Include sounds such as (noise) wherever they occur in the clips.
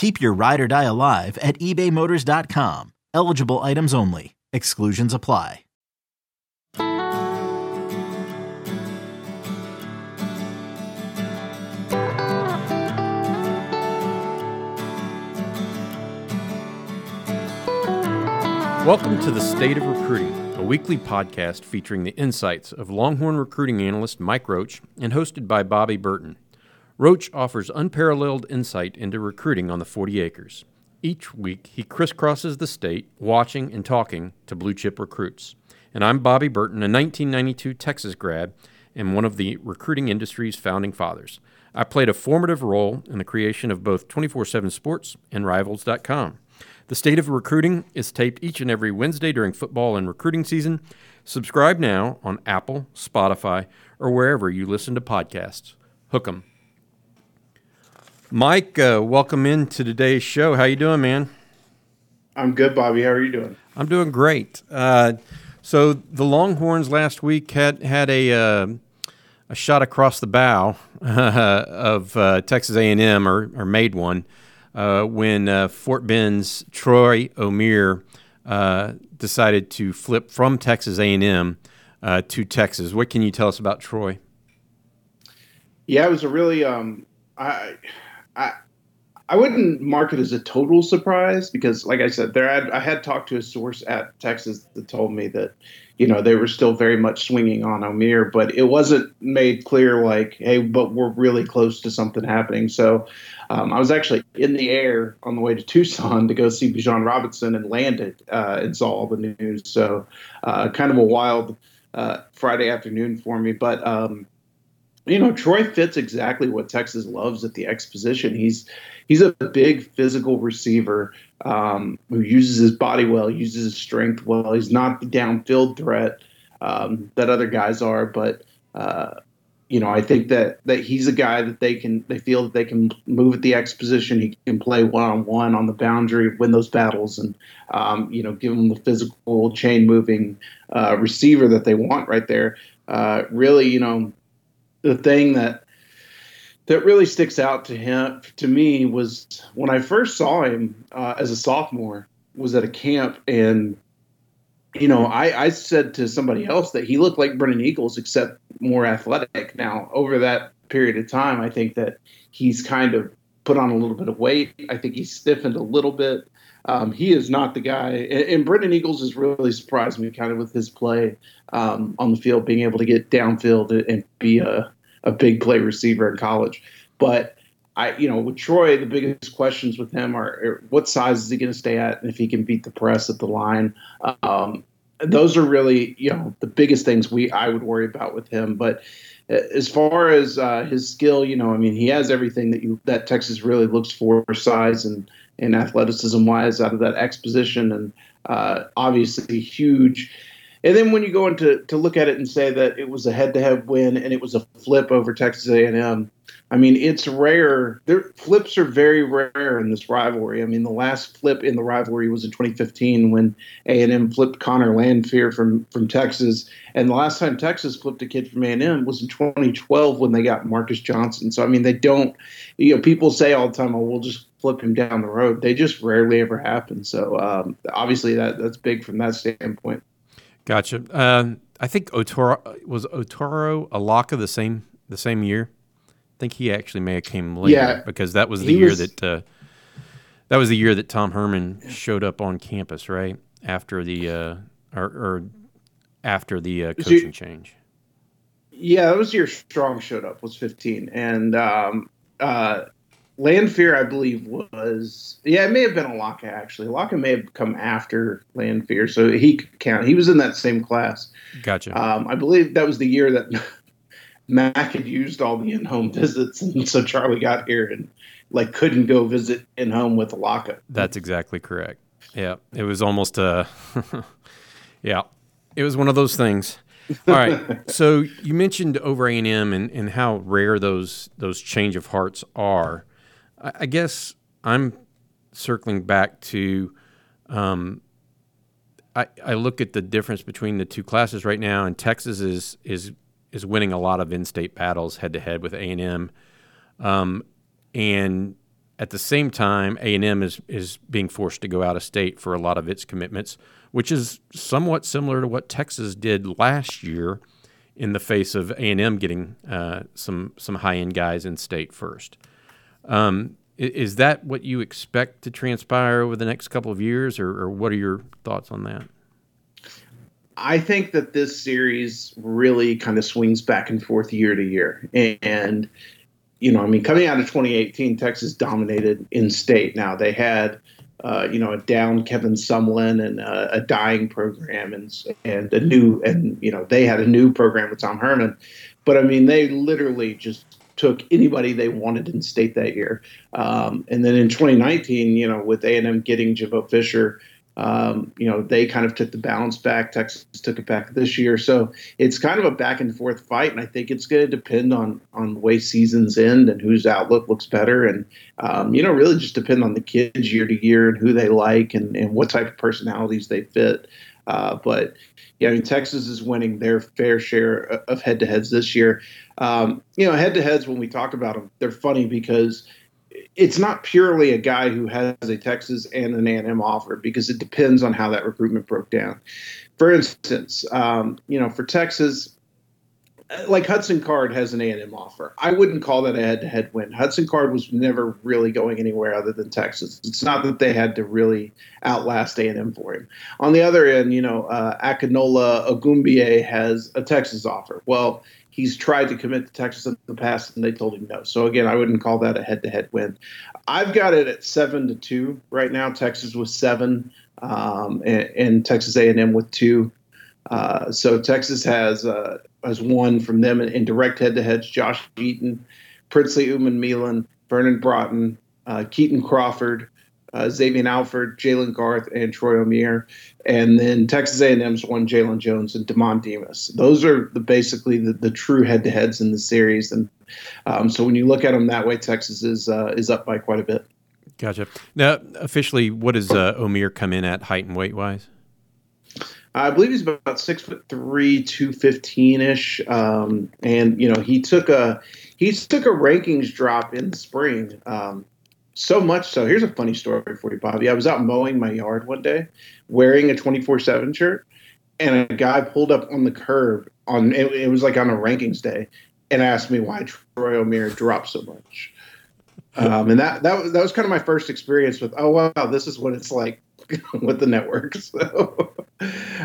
Keep your ride or die alive at ebaymotors.com. Eligible items only. Exclusions apply. Welcome to the State of Recruiting, a weekly podcast featuring the insights of Longhorn recruiting analyst Mike Roach and hosted by Bobby Burton. Roach offers unparalleled insight into recruiting on the 40 acres. Each week, he crisscrosses the state, watching and talking to blue chip recruits. And I'm Bobby Burton, a 1992 Texas grad and one of the recruiting industry's founding fathers. I played a formative role in the creation of both 24 7 Sports and Rivals.com. The State of Recruiting is taped each and every Wednesday during football and recruiting season. Subscribe now on Apple, Spotify, or wherever you listen to podcasts. Hook 'em. Mike, uh, welcome into today's show. How you doing, man? I'm good, Bobby. How are you doing? I'm doing great. Uh, so the Longhorns last week had had a uh, a shot across the bow (laughs) of uh, Texas A&M, or, or made one uh, when uh, Fort Bend's Troy Omeire uh, decided to flip from Texas A&M uh, to Texas. What can you tell us about Troy? Yeah, it was a really um, I, I I wouldn't mark it as a total surprise because, like I said, there I had talked to a source at Texas that told me that, you know, they were still very much swinging on Omeire, but it wasn't made clear like, hey, but we're really close to something happening. So um, I was actually in the air on the way to Tucson to go see Bijan Robinson and landed uh, and saw all the news. So uh, kind of a wild uh, Friday afternoon for me, but. Um, you know, Troy fits exactly what Texas loves at the X position. He's he's a big physical receiver um, who uses his body well, uses his strength well. He's not the downfield threat um, that other guys are, but uh, you know, I think that that he's a guy that they can they feel that they can move at the X position. He can play one on one on the boundary, win those battles, and um, you know, give them the physical chain moving uh, receiver that they want right there. Uh, really, you know, the thing that that really sticks out to him to me was when I first saw him uh, as a sophomore was at a camp and you know I, I said to somebody else that he looked like Brennan Eagles except more athletic. Now over that period of time, I think that he's kind of put on a little bit of weight. I think he's stiffened a little bit. Um, he is not the guy. And, and Brennan Eagles has really surprised me kind of with his play um, on the field, being able to get downfield and be a, a big play receiver in college. But I, you know, with Troy, the biggest questions with him are, are what size is he going to stay at, and if he can beat the press at the line. Um, those are really, you know, the biggest things we I would worry about with him. But uh, as far as uh, his skill, you know, I mean, he has everything that you that Texas really looks for, size and and athleticism wise, out of that X position, and uh, obviously huge and then when you go into to look at it and say that it was a head-to-head win and it was a flip over Texas A&M, I mean it's rare. Flips are very rare in this rivalry. I mean the last flip in the rivalry was in 2015 when A&M flipped Connor Landphere from from Texas, and the last time Texas flipped a kid from A&M was in 2012 when they got Marcus Johnson. So I mean they don't, you know, people say all the time, "Oh, we'll just flip him down the road." They just rarely ever happen. So um, obviously that that's big from that standpoint. Gotcha. Um, I think Otaro was Otaro Alaka the same the same year. I think he actually may have came later yeah, because that was the year was, that uh, that was the year that Tom Herman showed up on campus, right after the uh, or, or, after the uh, coaching change. Yeah, that was your strong showed up was 15, and um, uh, Lanphier, I believe, was yeah, it may have been Alaka actually. Alaka may have come after Lanphier, so he could count. He was in that same class. Gotcha. Um, I believe that was the year that (laughs) Mack had used all the in-home visits, (laughs) and so Charlie got here and like couldn't go visit in home with Alaka. That's exactly correct. Yeah, it was almost a (laughs) yeah, it was one of those things. All right. so you mentioned over A and M and how rare those those change of hearts are. I guess I'm circling back to. Um, I, I look at the difference between the two classes right now, and Texas is is is winning a lot of in-state battles head to head with A and M, um, and at the same time, A and M is is being forced to go out of state for a lot of its commitments, which is somewhat similar to what Texas did last year, in the face of A and M getting uh, some some high end guys in state first. Um, is that what you expect to transpire over the next couple of years, or, or what are your thoughts on that? I think that this series really kind of swings back and forth year to year. And, you know, I mean, coming out of 2018, Texas dominated in state. Now they had, uh, you know, a down Kevin Sumlin and a, a, dying program and, and a new, and, you know, they had a new program with Tom Herman. But I mean, they literally just took anybody they wanted in state that year. Um, and then in 2019, you know, with A&M getting Jimbo Fisher, um, you know, they kind of took the balance back. Texas took it back this year, so it's kind of a back and forth fight. And I think it's going to depend on on the way seasons end and whose outlook looks better, and um, you know, really just depend on the kids year to year and who they like and and what type of personalities they fit. Uh, but yeah, I mean, Texas is winning their fair share of head to heads this year. Um, you know, head to heads, when we talk about them, they're funny because it's not purely a guy who has a Texas and an A&M offer because it depends on how that recruitment broke down. For instance, um, you know, for Texas, like Hudson Card has an A&M offer. I wouldn't call that a head-to-head win. Hudson Card was never really going anywhere other than Texas. It's not that they had to really outlast A&M for him. On the other end, you know, uh, Akinola Ogunbiyi has a Texas offer. Well, he's tried to commit to Texas in the past, and they told him no. So again, I wouldn't call that a head-to-head win. I've got it at seven to two right now. Texas with seven, um, and, and, Texas A&M with two. Uh, so Texas has uh, has won from them in, in direct head-to-heads. Josh Eaton, Princely Umanmielen, Vernon Broughton, uh, Keaton Crawford, uh, Xavier Alford, Jalen Garth, and Troy Omeire. And then Texas A&M's won Jalen Jones and Demond Demas. Those are the, basically the, the true head-to-heads in the series. And um, so when you look at them that way, Texas is uh, is up by quite a bit. Gotcha. Now, officially, what does uh, come in at height and weight wise? I believe he's about six foot three, two fifteen ish, um, and you know he took a he took a rankings drop in the spring. Um, so much so. Here's a funny story for you, Bobby. I was out mowing my yard one day, wearing a 24/7 shirt, and a guy pulled up on the curb on it, it was like on a rankings day, and asked me why Troy Omeire dropped so much. (laughs) Um, and that that was that was kind of my first experience with oh wow this is what it's like (laughs) with the network. So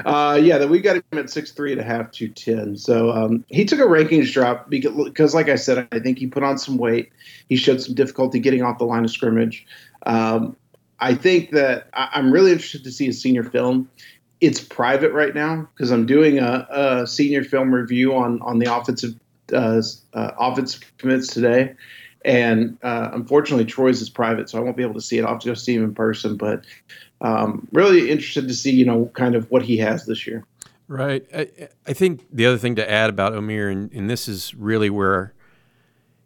uh, yeah, that we got him at six three and a half to ten. So um, he took a rankings drop because, like I said, I think he put on some weight. He showed some difficulty getting off the line of scrimmage. Um, I think that I, am really interested to see his senior film. It's private right now because I'm doing a, a, senior film review on on the offensive uh, uh, offensive commits today. And uh, unfortunately, Troy's is private, so I won't be able to see it. I'll go see him in person. But um, really interested to see, you know, kind of what he has this year. Right. I, I think the other thing to add about Omeire, and, and, this is really where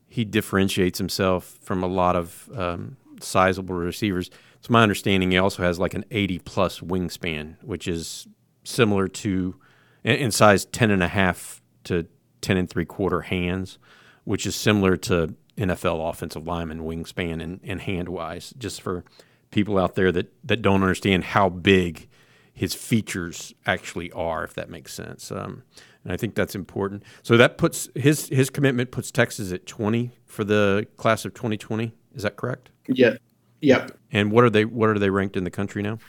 he differentiates himself from a lot of um, sizable receivers. It's my understanding he also has like an 80 plus wingspan, which is similar to in, size 10 and a half to 10 and three quarter hands, which is similar to NFL offensive lineman wingspan and, and hand wise, just for people out there that, that don't understand how big his features actually are, if that makes sense. Um, and I think that's important. So that puts his his commitment puts Texas at 20 for the class of 2020. Is that correct? Yeah. Yep. And what are they what are they ranked in the country now?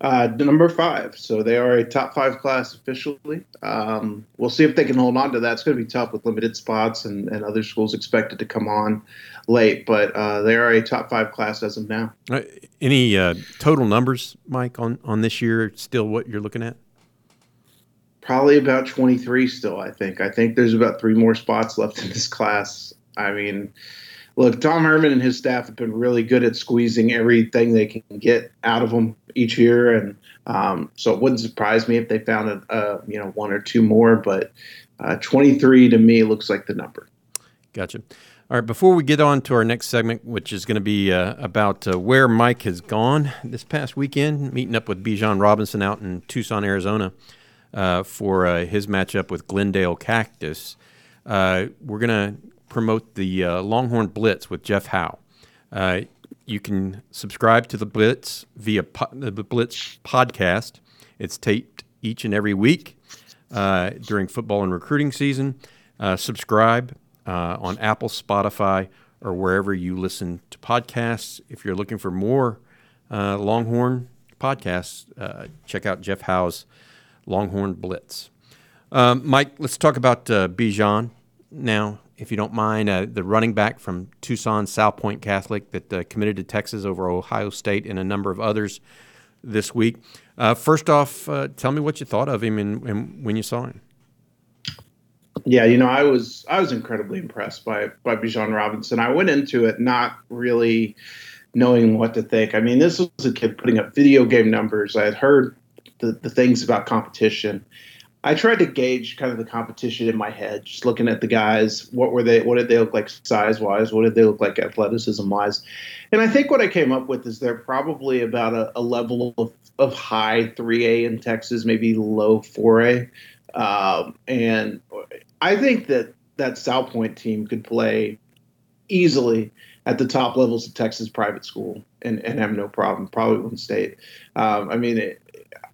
Uh, number five. So they are a top five class officially. Um, we'll see if they can hold on to that. It's going to be tough with limited spots and, and other schools expected to come on late, but uh, they are a top five class as of now. Uh, any uh, total numbers, Mike, on, on this year? Still, what you're looking at? Probably about 23 still, I think. I think there's about three more spots left in this class. I mean, look, Tom Herman and his staff have been really good at squeezing everything they can get out of them each year, and um, so it wouldn't surprise me if they found a, you know one or two more. But uh, 23 to me looks like the number. Gotcha. All right, before we get on to our next segment, which is going to be uh, about uh, where Mike has gone this past weekend, meeting up with Bijan Robinson out in Tucson, Arizona, uh, for uh, his matchup with Glendale Cactus, we're going to promote the uh, Longhorn Blitz with Jeff Howe. Uh, you can subscribe to the Blitz via po- the Blitz podcast. It's taped each and every week uh, during football and recruiting season. Uh, subscribe uh, on Apple, Spotify, or wherever you listen to podcasts. If you're looking for more uh, Longhorn podcasts, check out Jeff Howe's Longhorn Blitz. Um, Mike, let's talk about Bijan now if you don't mind, uh, the running back from Tucson, Salpointe Catholic, that uh, committed to Texas over Ohio State and a number of others this week. Uh, first off, uh, tell me what you thought of him and, and, when you saw him. Yeah, you know, I was I was incredibly impressed by by Bijan Robinson. I went into it not really knowing what to think. I mean, this was a kid putting up video game numbers. I had heard the, the things about competition I tried to gauge kind of the competition in my head, just looking at the guys. What were they? What did they look like size wise? What did they look like athleticism wise? And I think what I came up with is they're probably about a, a level of, of high 3A in Texas, maybe low 4A. Um, and I think that that Salpointe team could play easily at the top levels of Texas private school and, and have no problem, probably wouldn't state. Um, I mean, it,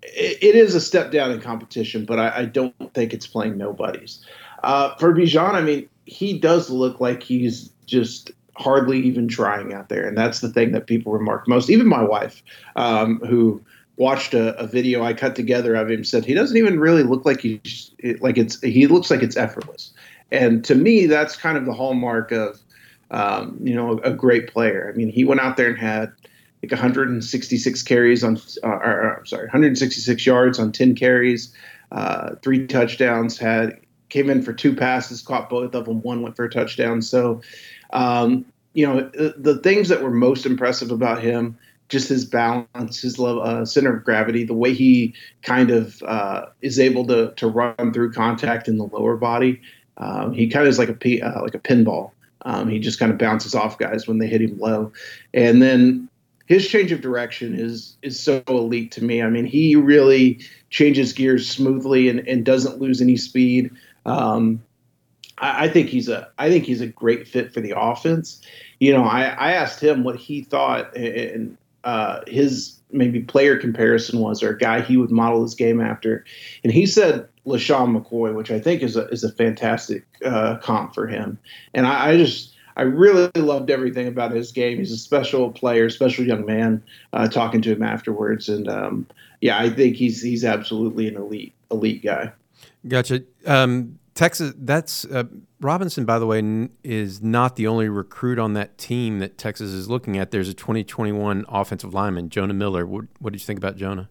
it is a step down in competition, but I, I don't think it's playing nobodies. Uh, for Bijan, I mean, he does look like he's just hardly even trying out there, and that's the thing that people remark most. Even my wife, um, who watched a, a, video I cut together of him, said he doesn't even really look like he's like it's he looks like it's effortless. And to me, that's kind of the hallmark of um, you know a, a great player. I mean, he went out there and had like 166 carries on, uh, or, I'm sorry, 166 yards on 10 carries, uh, three touchdowns. Had came in for two passes, caught both of them. One went for a touchdown. So, um, you know, the, the, things that were most impressive about him, just his balance, his level, uh, center of gravity, the way he kind of uh, is able to to run through contact in the lower body. Um, he kind of is like a uh, like a pinball. Um, he just kind of bounces off guys when they hit him low, and then his change of direction is is so elite to me. I mean, he really changes gears smoothly and, and doesn't lose any speed. Um, I, I, think he's a I think he's a great fit for the offense. You know, I, I asked him what he thought and uh, his maybe player comparison was or a guy he would model his game after, and he said LeSean McCoy, which I think is a is a fantastic uh, comp for him. And I, I just I really loved everything about his game. He's a special player, special young man. Uh, talking to him afterwards, and um, yeah, I think he's he's absolutely an elite elite guy. Gotcha. Um, Texas. That's uh, Robinson. By the way, n- is not the only recruit on that team that Texas is looking at. There's a 2021 offensive lineman, Jonah Miller. What, what did you think about Jonah?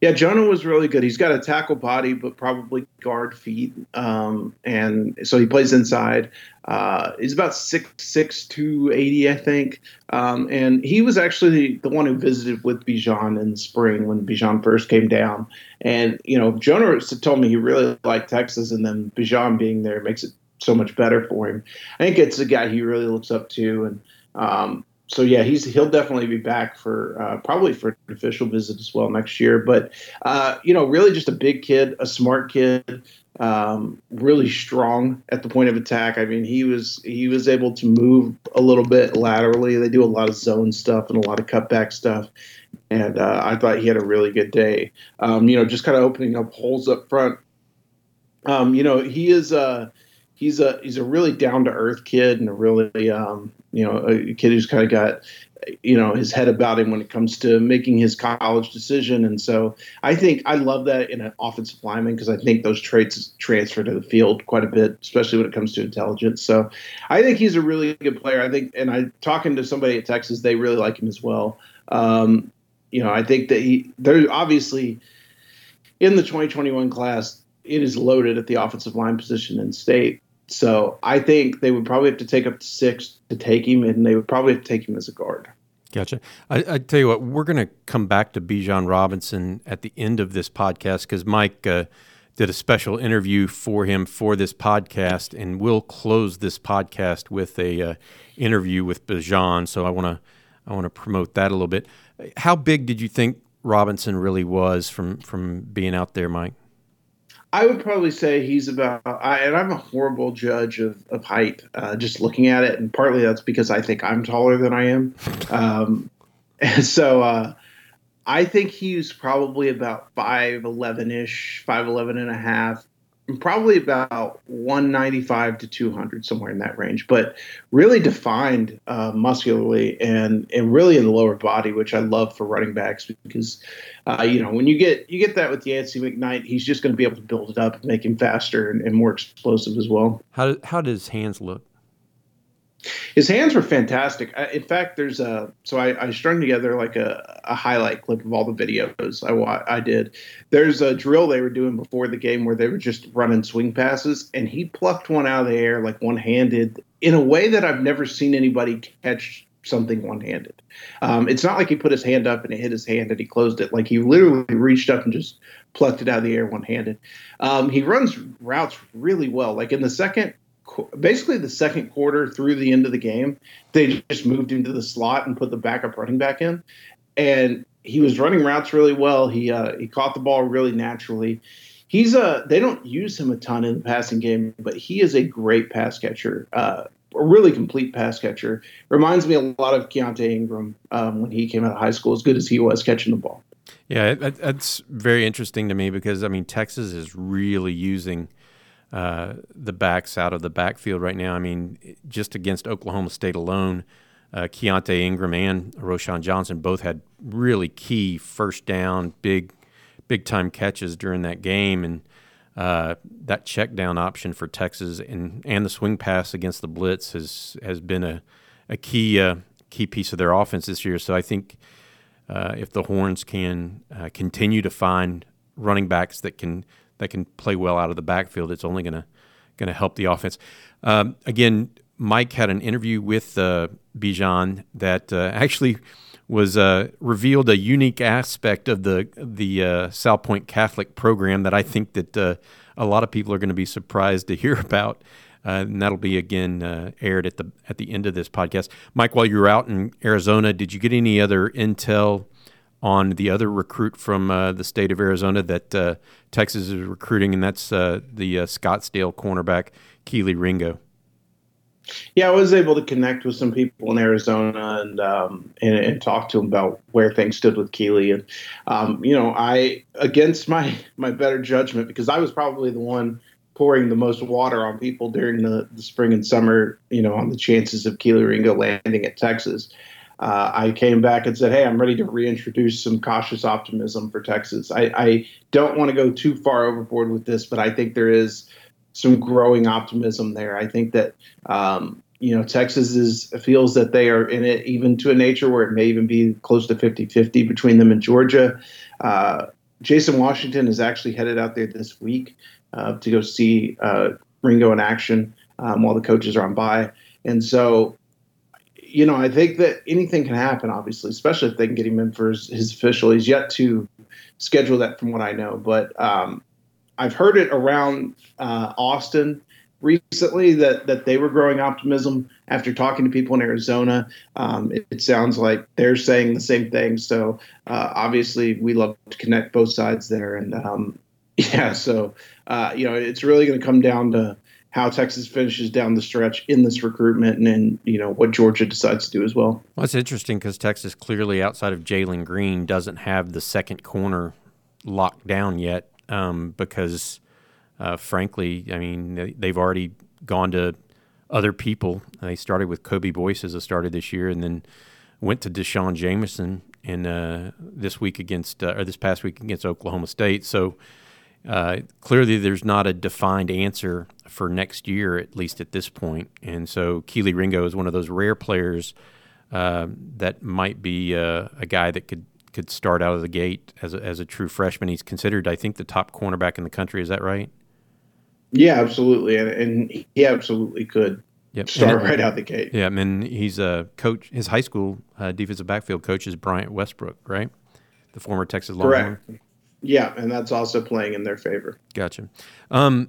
Yeah, Jonah was really good. He's got a tackle body, but probably guard feet, um, and so he plays inside. Uh, he's about six six two eighty, I think, um, and he was actually the one who visited with Bijan in the spring when Bijan first came down. And you know, Jonah told me he really liked Texas, and then Bijan being there makes it so much better for him. I think it's a guy he really looks up to, and um, so yeah, he's he'll definitely be back for uh, probably for an official visit as well next year. But uh, you know, really just a big kid, a smart kid, um, really strong at the point of attack. I mean, he was he was able to move a little bit laterally. They do a lot of zone stuff and a lot of cutback stuff. And uh, I thought he had a really good day. Um, you know, just kind of opening up holes up front. Um, you know, he is. a he's a he's a really down to earth kid and a really um, you know a kid who's kind of got you know his head about him when it comes to making his college decision. And so i think i love that in an offensive lineman because i think those traits transfer to the field quite a bit especially when it comes to intelligence. So i think he's a really good player. I think and i talking to somebody at texas they really like him as well. Um, you know i think that he they're obviously in the 2021 class it is loaded at the offensive line position in state. So I think they would probably have to take up to six to take him, and they would probably take him as a guard. Gotcha. I, I tell you what, we're going to come back to Bijan Robinson at the end of this podcast because Mike uh, did a special interview for him for this podcast, and we'll close this podcast with a uh, interview with Bijan. So I want to I want to promote that a little bit. How big did you think Robinson really was from from being out there, Mike? I would probably say he's about, I, and I'm a horrible judge of, of height, uh, just looking at it. And partly that's because I think I'm taller than I am. (laughs) Um, and (laughs) so uh, I think he's probably about 5'11 ish, 5'11 and a half, probably about 195 to 200 somewhere in that range but really defined uh, muscularly and and really in the lower body which i love for running backs because uh, you know when you get you get that with Yancy McKnight he's just going to be able to build it up and make him faster and, and more explosive as well. How, how does hands look his hands were fantastic. In fact, there's a so I, I strung together like a, a highlight clip of all the videos I I did. There's a drill they were doing before the game where they were just running swing passes, and he plucked one out of the air like one handed in a way that I've never seen anybody catch something one handed. Um, it's not like he put his hand up and it hit his hand and he closed it. Like he literally reached up and just plucked it out of the air one handed. Um, he runs routes really well. Like in the second basically the second quarter through the end of the game, they just moved him into the slot and put the backup running back in, and he was running routes really well. He uh, he caught the ball really naturally. He's a they don't use him a ton in the passing game, but he is a great pass catcher. Uh, a really complete pass catcher. Reminds me a lot of Keaontay Ingram um, when he came out of high school, as good as he was catching the ball. Yeah, that's very interesting to me because I mean Texas is really using the backs out of the backfield right now. I mean, just against Oklahoma State alone, uh, Keaontay Ingram and Roschon Johnson both had really key first down, big, big time catches during that game, and uh, that check down option for Texas and and the swing pass against the blitz has has been a a key uh, key piece of their offense this year. So I think uh, if the Horns can uh, continue to find running backs that can that can play well out of the backfield, it's only going to going to help the offense. Um, again, Mike had an interview with uh, Bijan that uh, actually was uh, revealed a unique aspect of the the uh, Salpointe Catholic program that I think that uh, a lot of people are going to be surprised to hear (laughs) about. Uh, and that'll be again aired at the at the end of this podcast. Mike, while you were out in Arizona, did you get any other intel on the other recruit from uh, the state of Arizona that uh, Texas is recruiting, and that's uh, the uh, Scottsdale cornerback Keely Ringo. Yeah, I was able to connect with some people in Arizona and um, and, and, talk to them about where things stood with Keely. And um, you know, I against my my better judgment because I was probably the one pouring the most water on people during the, the spring and summer. You know, on the chances of Keely Ringo landing at Texas uh, I came back and said, "Hey, I'm ready to reintroduce some cautious optimism for Texas. I, I don't want to go too far overboard with this, but I think there is some growing optimism there. I think that um, you know Texas is feels that they are in it even to a nature where it may even be close to 50-50 between them and Georgia. Uh, Jason Washington is actually headed out there this week uh, to go see uh, Ringo in action um, while the coaches are on bye, and so you know, I think that anything can happen, obviously, especially if they can get him in for his, his official. He's yet to schedule that, from what I know. But um, I've heard it around uh, Austin recently that that they were growing optimism after talking to people in Arizona. Um, it, it, sounds like they're saying the same thing. So uh, obviously, we love to connect both sides there, and um, (laughs) yeah, so uh, you know, it's really going to come down to how Texas finishes down the stretch in this recruitment and then, you know, what Georgia decides to do as well. Well, it's interesting because Texas clearly outside of Jalen Green doesn't have the second corner locked down yet um, because uh, frankly, I mean, they've already gone to other people. They started with Kobe Boyce as a starter this year, and then went to D'Shawn Jamison in uh, this week against uh, or this past week against Oklahoma State. So uh, clearly, there's not a defined answer for next year, at least at this point. And so Keely Ringo is one of those rare players uh, that might be uh, a guy that could could start out of the gate as a, as a true freshman. He's considered, I think, the top cornerback in the country. Is that right? Yeah, absolutely, and, and he absolutely could yep. start right out the gate. Yeah, I mean he's a coach. His high school uh, defensive backfield coach is Bryant Westbrook, right? The former Texas Longhorn. Correct. Yeah, and that's also playing in their favor. Gotcha. Um,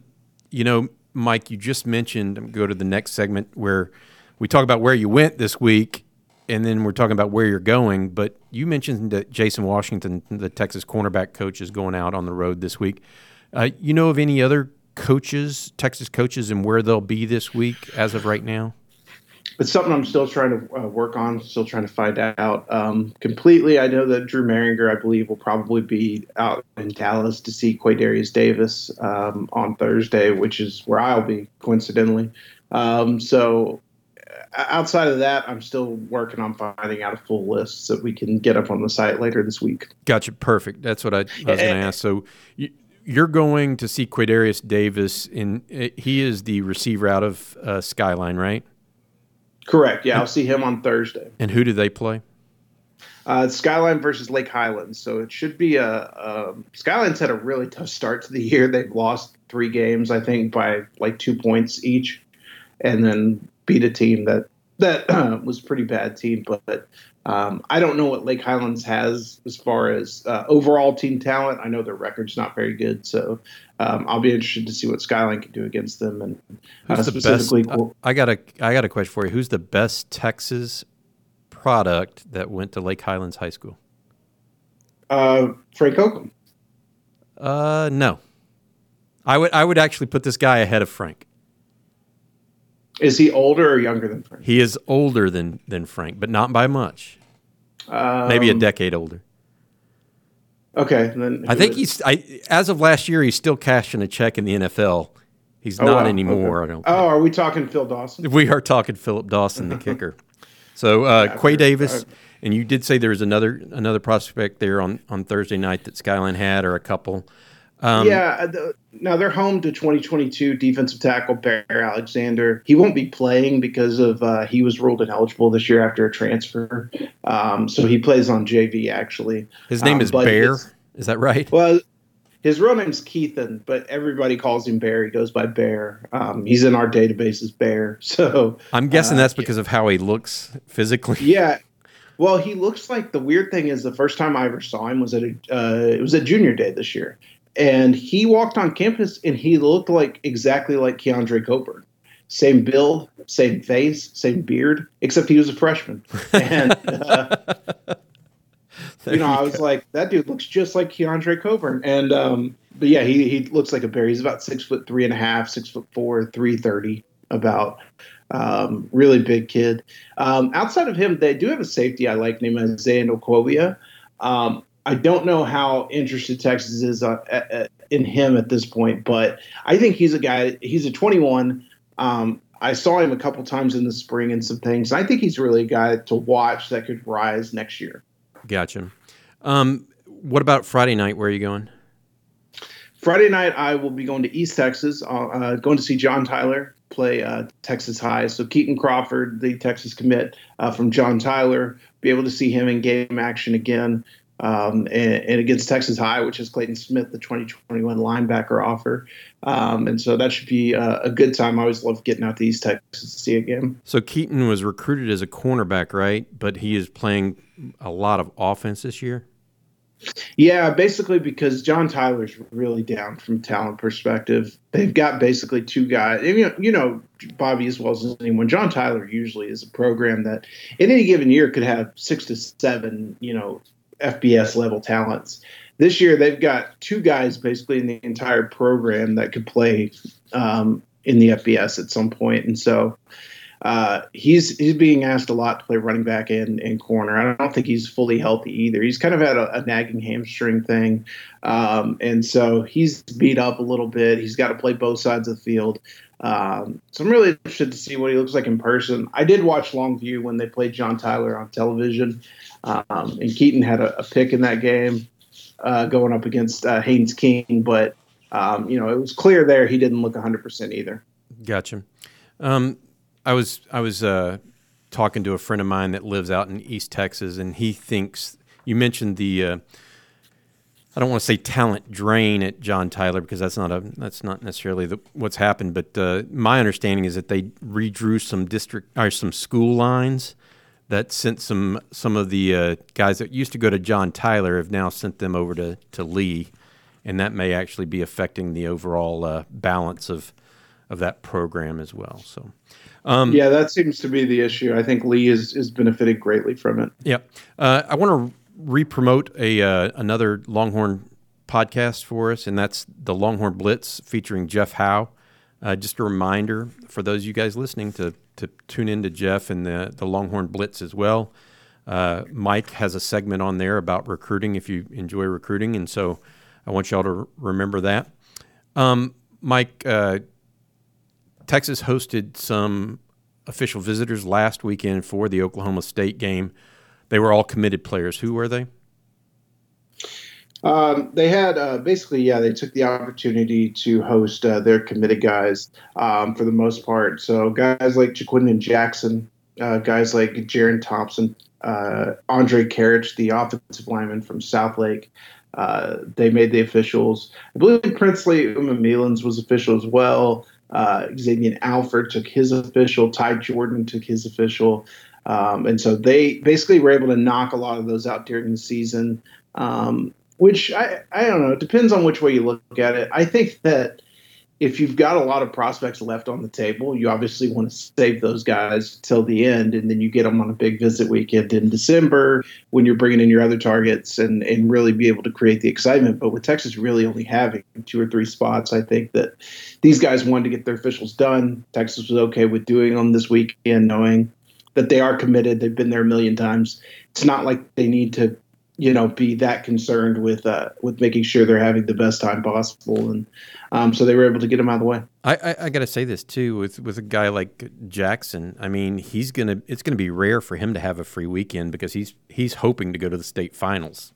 you know, Mike, you just mentioned. Go to the next segment where we talk about where you went this week, and then we're talking about where you're going. But you mentioned that Jason Washington, the Texas cornerback coach, is going out on the road this week. Uh, you know of any other coaches, Texas coaches, and where they'll be this week as of right now? It's something I'm still trying to uh, work on, still trying to find out um, completely. I know that Drew Mehringer, I believe, will probably be out in Dallas to see Quadarius Davis um, on Thursday, which is where I'll be, coincidentally. Um, so uh, outside of that, I'm still working on finding out a full list so we can get up on the site later this week. Gotcha. Perfect. That's what I, I was going to ask. So you, you're going to see Quadarius Davis, in eh, he is the receiver out of uh, Skyline, right? Correct. Yeah, I'll see him on Thursday. And who do they play? Uh, Skyline versus Lake Highlands. So it should be a, a Skyline's had a really tough start to the year. They've lost three games, I think, by like two points each, and then beat a team that that uh, (clears throat) was pretty bad team. But um, I don't know what Lake Highlands has as far as uh, overall team talent. I know their record's not very good, so um, I'll be interested to see what Skyline can do against them. And uh, specifically, best, I got a I got a question for you. Who's the best Texas product that went to Lake Highlands High School? Uh, Frank Okam. Uh, no. I would I would actually put this guy ahead of Frank. Is he older or younger than Frank? He is older than than Frank, but not by much. Um, Maybe a decade older. Okay, then I think he's. I, as of last year, he's still cashing a check in the NFL. He's oh, not wow. anymore. Okay. I don't. Oh, think. are we talking Phil Dawson? We are talking Philip Dawson, the kicker. (laughs) So uh, yeah, Quay Davis, and you did say there was another another prospect there on on Thursday night that Skyline had, or a couple. Um, yeah, uh, the, now they're home to 2022 defensive tackle Bear Alexander. He won't be playing because of uh, he was ruled ineligible this year after a transfer. Um, so he plays on JV actually. His name um, is Bear. Is that right? Well, his real name's Keithian, but everybody calls him Bear. He goes by Bear. Um, he's in our database as Bear. (laughs) So I'm guessing uh, that's because of how he looks physically. Yeah. Well, he looks like the weird thing is the first time I ever saw him was at a uh, it was at junior day this year, and he walked on campus and he looked like exactly like Keandre Coburn. Same build, same face, same beard, except he was a freshman. And (laughs) uh, you know, I was like, that dude looks just like Keandre Coburn. And um, but yeah, he he looks like a bear. He's about six foot three and a half, six foot four, three thirty about. Um, really big kid. Um, outside of him, they do have a safety I like named Isaiah Nwokobia. Um, I don't know how interested Texas is uh, uh, in him at this point, but I think he's a guy. He's a 21. Um, I saw him a couple times in the spring and some things. I think he's really a guy to watch that could rise next year. Gotcha. Um, what about Friday night? Where are you going? Friday night, I will be going to East Texas. Uh, uh going to see John Tyler play uh, Texas High. So Keaton Crawford, the Texas commit uh, from John Tyler, be able to see him in game action again um, and, and, against Texas High, which is Clayton Smith, the 2021 linebacker offer. Um, and so that should be a, a, good time. I always love getting out to East Texas to see a game. So Keaton was recruited as a cornerback, right? But he is playing a lot of offense this year. Yeah, basically because John Tyler's really down from talent perspective. They've got basically two guys. You know, you know Bobby as well as anyone. John Tyler usually is a program that in any given year could have six to seven, you know, FBS level talents. This year, they've got two guys basically in the entire program that could play um, in the FBS at some point, and so uh, he's he's being asked a lot to play running back and, and corner. I don't think he's fully healthy either. He's kind of had a, a nagging hamstring thing, um, and so he's beat up a little bit. He's got to play both sides of the field. Um, so I'm really interested to see what he looks like in person. I did watch Longview when they played John Tyler on television, um, and Keaton had a, a, pick in that game uh, going up against uh, Haynes King, but um, you know it was clear there he didn't look 100% either. Gotcha. Um, I was I was uh, talking to a friend of mine that lives out in East Texas, and he thinks you mentioned the. Uh, I don't want to say talent drain at John Tyler because that's not a that's not necessarily the, what's happened. But uh, my understanding is that they redrew some district or some school lines that sent some some of the uh, guys that used to go to John Tyler have now sent them over to to Lee, and that may actually be affecting the overall uh, balance of of that program as well. So. Um, yeah, that seems to be the issue. I think Lee is is benefited greatly from it. Yep. Uh, I want to re-promote a uh, another Longhorn podcast for us, and that's the Longhorn Blitz featuring Jeff Howe. Uh, just a reminder for those of you guys listening to to tune in to Jeff and the the Longhorn Blitz as well. Uh, Mike has a segment on there about recruiting if you enjoy recruiting, and so I want y'all to remember that. Um, Mike, uh, Texas hosted some official visitors last weekend for the Oklahoma State game. They were all committed players. Who were they? Um, they had uh, basically, yeah, they took the opportunity to host uh, their committed guys um, for the most part. So guys like Ja'Quinden Jackson, uh, guys like Jerrin Thompson, uh, Andre Karic, the offensive lineman from Southlake. Uh, they made the officials. I believe Princely Umanmielen was official as well. Uh, Xavier Alford took his official. Ty Jordan took his official. Um, and so they basically were able to knock a lot of those out during the season, um, which I, I don't know. It depends on which way you look at it. I think that if you've got a lot of prospects left on the table, you obviously want to save those guys till the end, and then you get them on a big visit weekend in December when you're bringing in your other targets and and really be able to create the excitement. But with Texas really only having two or three spots, I think that these guys wanted to get their officials done. Texas was okay with doing them this weekend, knowing that they are committed. They've been there a million times. It's not like they need to you know be that concerned with uh, with making sure they're having the best time possible. And um, so they were able to get him out of the way. I, I, I got to say this too with with a guy like jackson. I mean he's gonna it's gonna be rare for him to have a free weekend because he's he's hoping to go to the state finals.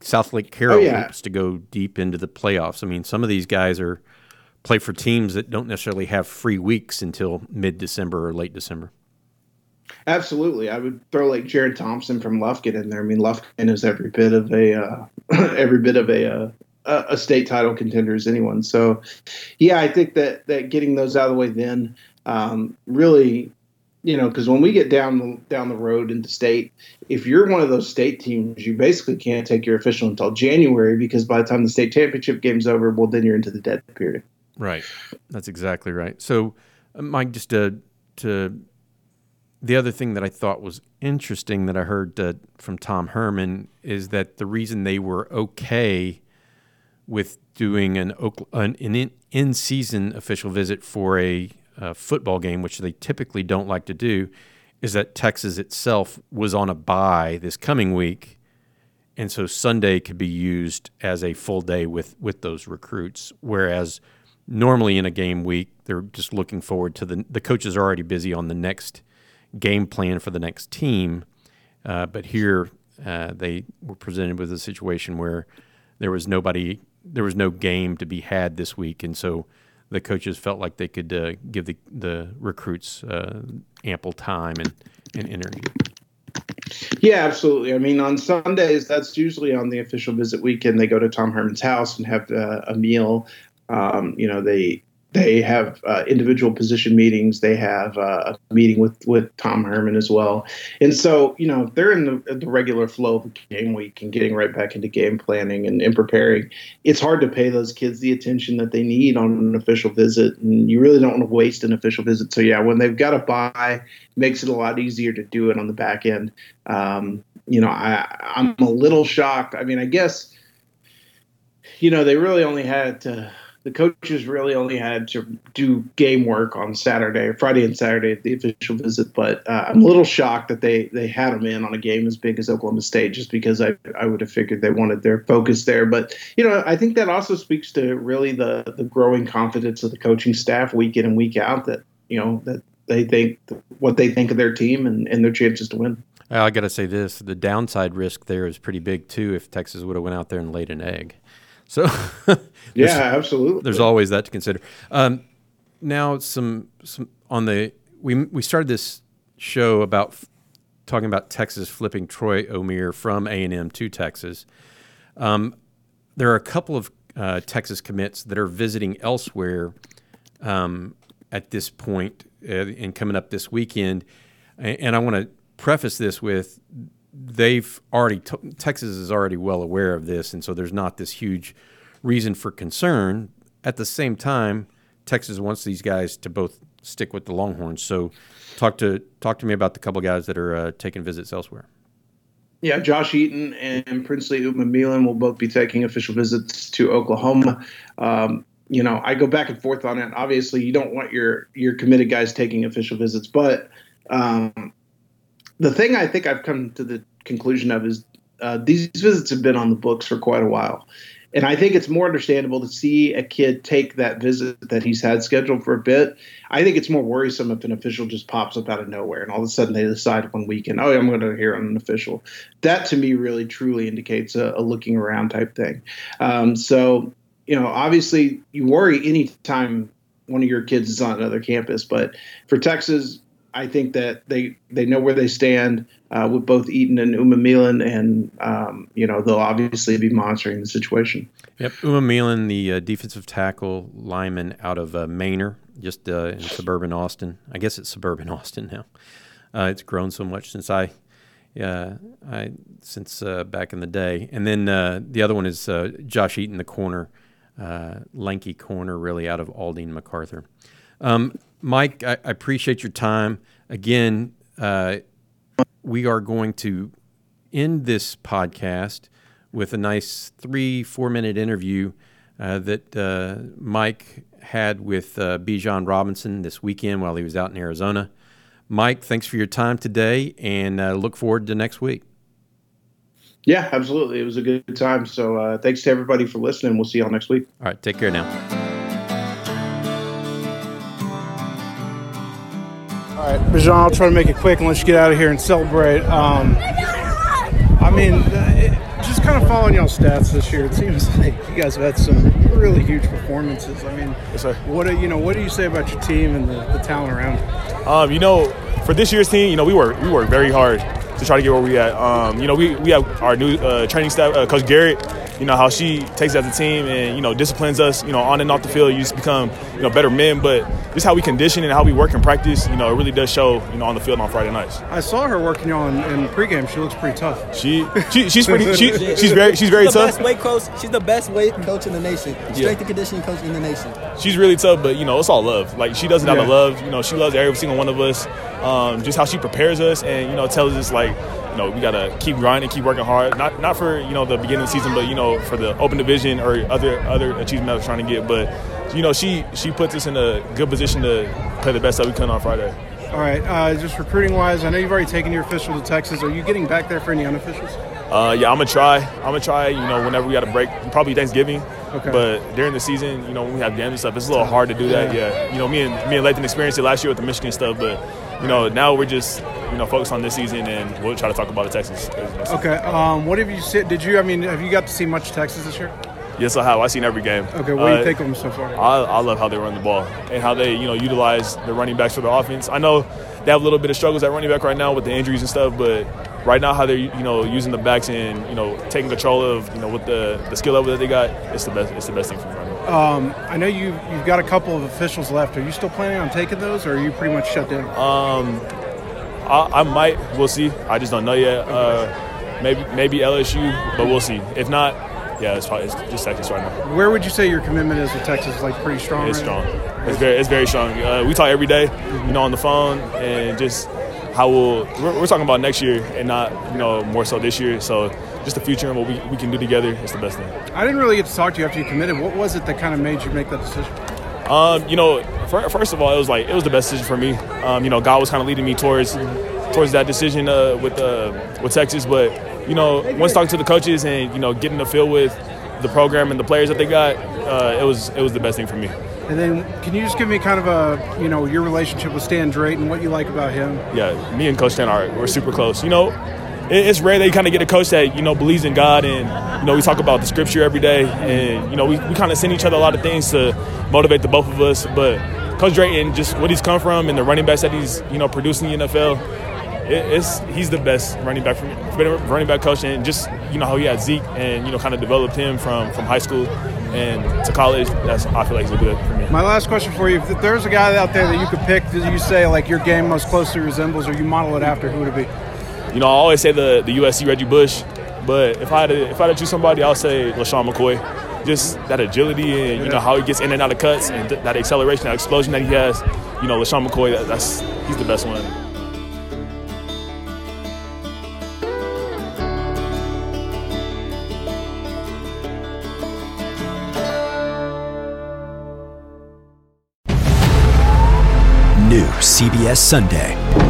Southlake carroll oh, yeah. hopes to go deep into the playoffs. I mean some of these guys are play for teams that don't necessarily have free weeks until mid-december or late december Absolutely, I would throw like Jerrin Thompson from Lufkin in there. I mean, Lufkin is every bit of a uh, (laughs) every bit of a uh, a state title contender as anyone. So, yeah, I think that that getting those out of the way then um, really, you know, because when we get down down the road into state, if you're one of those state teams, you basically can't take your official until January because by the time the state championship game's over, well, then you're into the dead period. Right, that's exactly right. So, uh, Mike, just to to the other thing that I thought was interesting that I heard uh, from Tom Herman is that the reason they were okay with doing an, an in season official visit for a uh, football game, which they typically don't like to do, is that Texas itself was on a bye this coming week. And so Sunday could be used as a full day with, with those recruits. Whereas normally in a game week, they're just looking forward to the, the coaches are already busy on the next game plan for the next team. Uh, but here uh, they were presented with a situation where there was nobody, there was no game to be had this week, and so the coaches felt like they could uh, give the the recruits uh, ample time and, and energy. Yeah, absolutely. I mean, on Sundays, that's usually on the official visit weekend. They go to Tom Herman's house and have uh, a meal. Um, you know, they they have uh, individual position meetings. They have uh, a meeting with, with Tom Herman as well. And so, you know, they're in the, the regular flow of game week and getting right back into game planning and, and preparing. It's hard to pay those kids the attention that they need on an official visit. And you really don't want to waste an official visit. So, yeah, when they've got a bye, makes it a lot easier to do it on the back end. Um, you know, I, I'm a little shocked. I mean, I guess, you know, they really only had to the coaches really only had to do game work on Saturday, Friday and Saturday at the official visit. But uh, I'm a little shocked that they they had them in on a game as big as Oklahoma State, just because I I would have figured they wanted their focus there. But you know, I think that also speaks to really the the growing confidence of the coaching staff week in and week out that you know that they think what they think of their team and, and their chances to win. I got to say this: the downside risk there is pretty big too. If Texas would have went out there and laid an egg, so (laughs) yeah, absolutely. There's always that to consider. Um, now, some some on the we we started this show about f- talking about Texas flipping Troy Omeire from A and M to Texas. Um, there are a couple of uh, Texas commits that are visiting elsewhere um, at this point uh, and coming up this weekend, and I want to preface this with they've already t- Texas is already well aware of this, and so there's not this huge reason for concern. At the same time, Texas wants these guys to both stick with the Longhorns. So, talk to talk to me about the couple guys that are uh, taking visits elsewhere. Yeah, Josh Eaton and Princely Umanmielen will both be taking official visits to Oklahoma. Um, you know, I go back and forth on it. Obviously, you don't want your your committed guys taking official visits, but um, the thing I think I've come to the conclusion of is uh, these visits have been on the books for quite a while. And I think it's more understandable to see a kid take that visit that he's had scheduled for a bit. I think it's more worrisome if an official just pops up out of nowhere and all of a sudden they decide one weekend, oh, I'm going to hear on an official. That to me really truly indicates a, a looking around type thing. Um, so, you know, obviously you worry anytime one of your kids is on another campus, but for Texas, I think that they they know where they stand uh, with both Eaton and Umanmielen, and um, you know they'll obviously be monitoring the situation. Yep, Umanmielen, the uh, defensive tackle lineman out of uh, Manor, just uh, in suburban Austin. I guess it's suburban (laughs) Austin now. Uh, it's grown so much since I, uh, I since back in the day. And then the other one is Josh Eaton, the corner, lanky corner, really out of Aldine MacArthur. Um, Mike, I, I, appreciate your time. Again, uh, we are going to end this podcast with a nice three, four minute interview uh, that uh, Mike had with uh, Bijan Robinson this weekend while he was out in Arizona. Mike, thanks for your time today and uh, look forward to next week. Yeah, absolutely. It was a good time. So uh, thanks to everybody for listening. We'll see y'all next week. All right. Take care now. All right, Bijan, I'll try to make it quick and let you get out of here and celebrate. Um, I mean, it, just kind of following y'all stats this year, it seems (laughs) like you guys have had some really huge performances. I mean, yes, what do you know? What do you say about your team and the, the talent around it? Um, you know, for this year's team, you know, we work we work very hard to try to get where we at. Um, you know, we, we have our new uh, training staff, uh, Coach Garrett you know, how she takes it as a team and, you know, disciplines us, you know, on and off the field. You just become, you know, better men. But just how we condition and how we work in practice, you know, it really does show, you know, on the field on Friday nights. I saw her working on in, in pregame. She looks pretty tough. She, she she's pretty, she, (laughs) she's very, she's very she's tough. Best weight coach. She's the best weight coach in the nation. Strength yeah. and conditioning coach in the nation. She's really tough, but, you know, it's all love. Like, she does it out yeah. of love. You know, she loves every single one of us. Um, just how she prepares us and, you know, tells us, like, you know, we gotta keep grinding, keep working hard. Not not for you know the beginning of the season, but you know for the open division or other other achievement that we're trying to get. But you know, she she puts us in a good position to play the best that we can on Friday. All right, uh, just recruiting wise, I know you've already taken your official to Texas. Are you getting back there for any unofficials? Uh, yeah, I'm gonna try. I'm gonna try. You know, whenever we got a break, probably Thanksgiving. Okay. But during the season, you know, when we have games and stuff, it's a little hard to do that. Yeah. yeah. You know, me and me and Lathan experienced it last year with the Michigan stuff, but you know, now we're just you know focused on this season, and we'll try to talk about the Texas. Okay. Um, what have you seen? Did you? I mean, have you got to see much Texas this year? Yes, I have. I've seen every game. Okay, what do you uh, think of them so far? I, I love how they run the ball and how they, you know, utilize the running backs for the offense. I know they have a little bit of struggles at running back right now with the injuries and stuff, but right now how they're, you know, using the backs and, you know, taking control of, you know, with the, the skill level that they got, it's the best. It's the best thing for them. Um, I know you you've got a couple of officials left. Are you still planning on taking those, or are you pretty much shut down? Um, I, I might. We'll see. I just don't know yet. Uh, maybe maybe LSU, but we'll see. If not, yeah, it's probably it's just Texas right now. Where would you say your commitment is with Texas? Like pretty strong. It's right strong. It's very it's very strong. Uh, we talk every day, you know, on the phone, and just how we'll we're, we're, talking about next year and not you know more so this year. So just the future and what we, we can do together is the best thing. I didn't really get to talk to you after you committed. What was it that kind of made you make that decision? Um, you know, first of all, it was like it was the best decision for me. Um, you know, God was kind of leading me towards towards that decision uh, with uh, with Texas. But you know, once talking to the coaches and you know getting to feel with the program and the players that they got, uh, it was it was the best thing for me. And then, can you just give me kind of a you know your relationship with Stan Drayton, what you like about him? Yeah, me and Coach Stan are we're super close. You know, it's rare that you kind of get a coach that you know believes in God, and you know we talk about the Scripture every day, and you know we, we kind of send each other a lot of things to motivate the both of us. But Coach Drayton, just what he's come from and the running backs that he's you know producing in the NFL, it's he's the best running back running back coach, and just you know how he had Zeke and you know kind of developed him from from high school and to college. That's I feel like he's a good for me. My last question for you: If there's a guy out there that you could pick, that you say like your game most closely resembles, or you model it after, who would it be? You know, I always say the the USC Reggie Bush, but if I had to, if I had to choose somebody, I'll say LeSean McCoy. Just that agility and you know how he gets in and out of cuts and th- that acceleration, that explosion that he has. You know, LeSean McCoy, that, that's he's the best one. New CBS Sunday.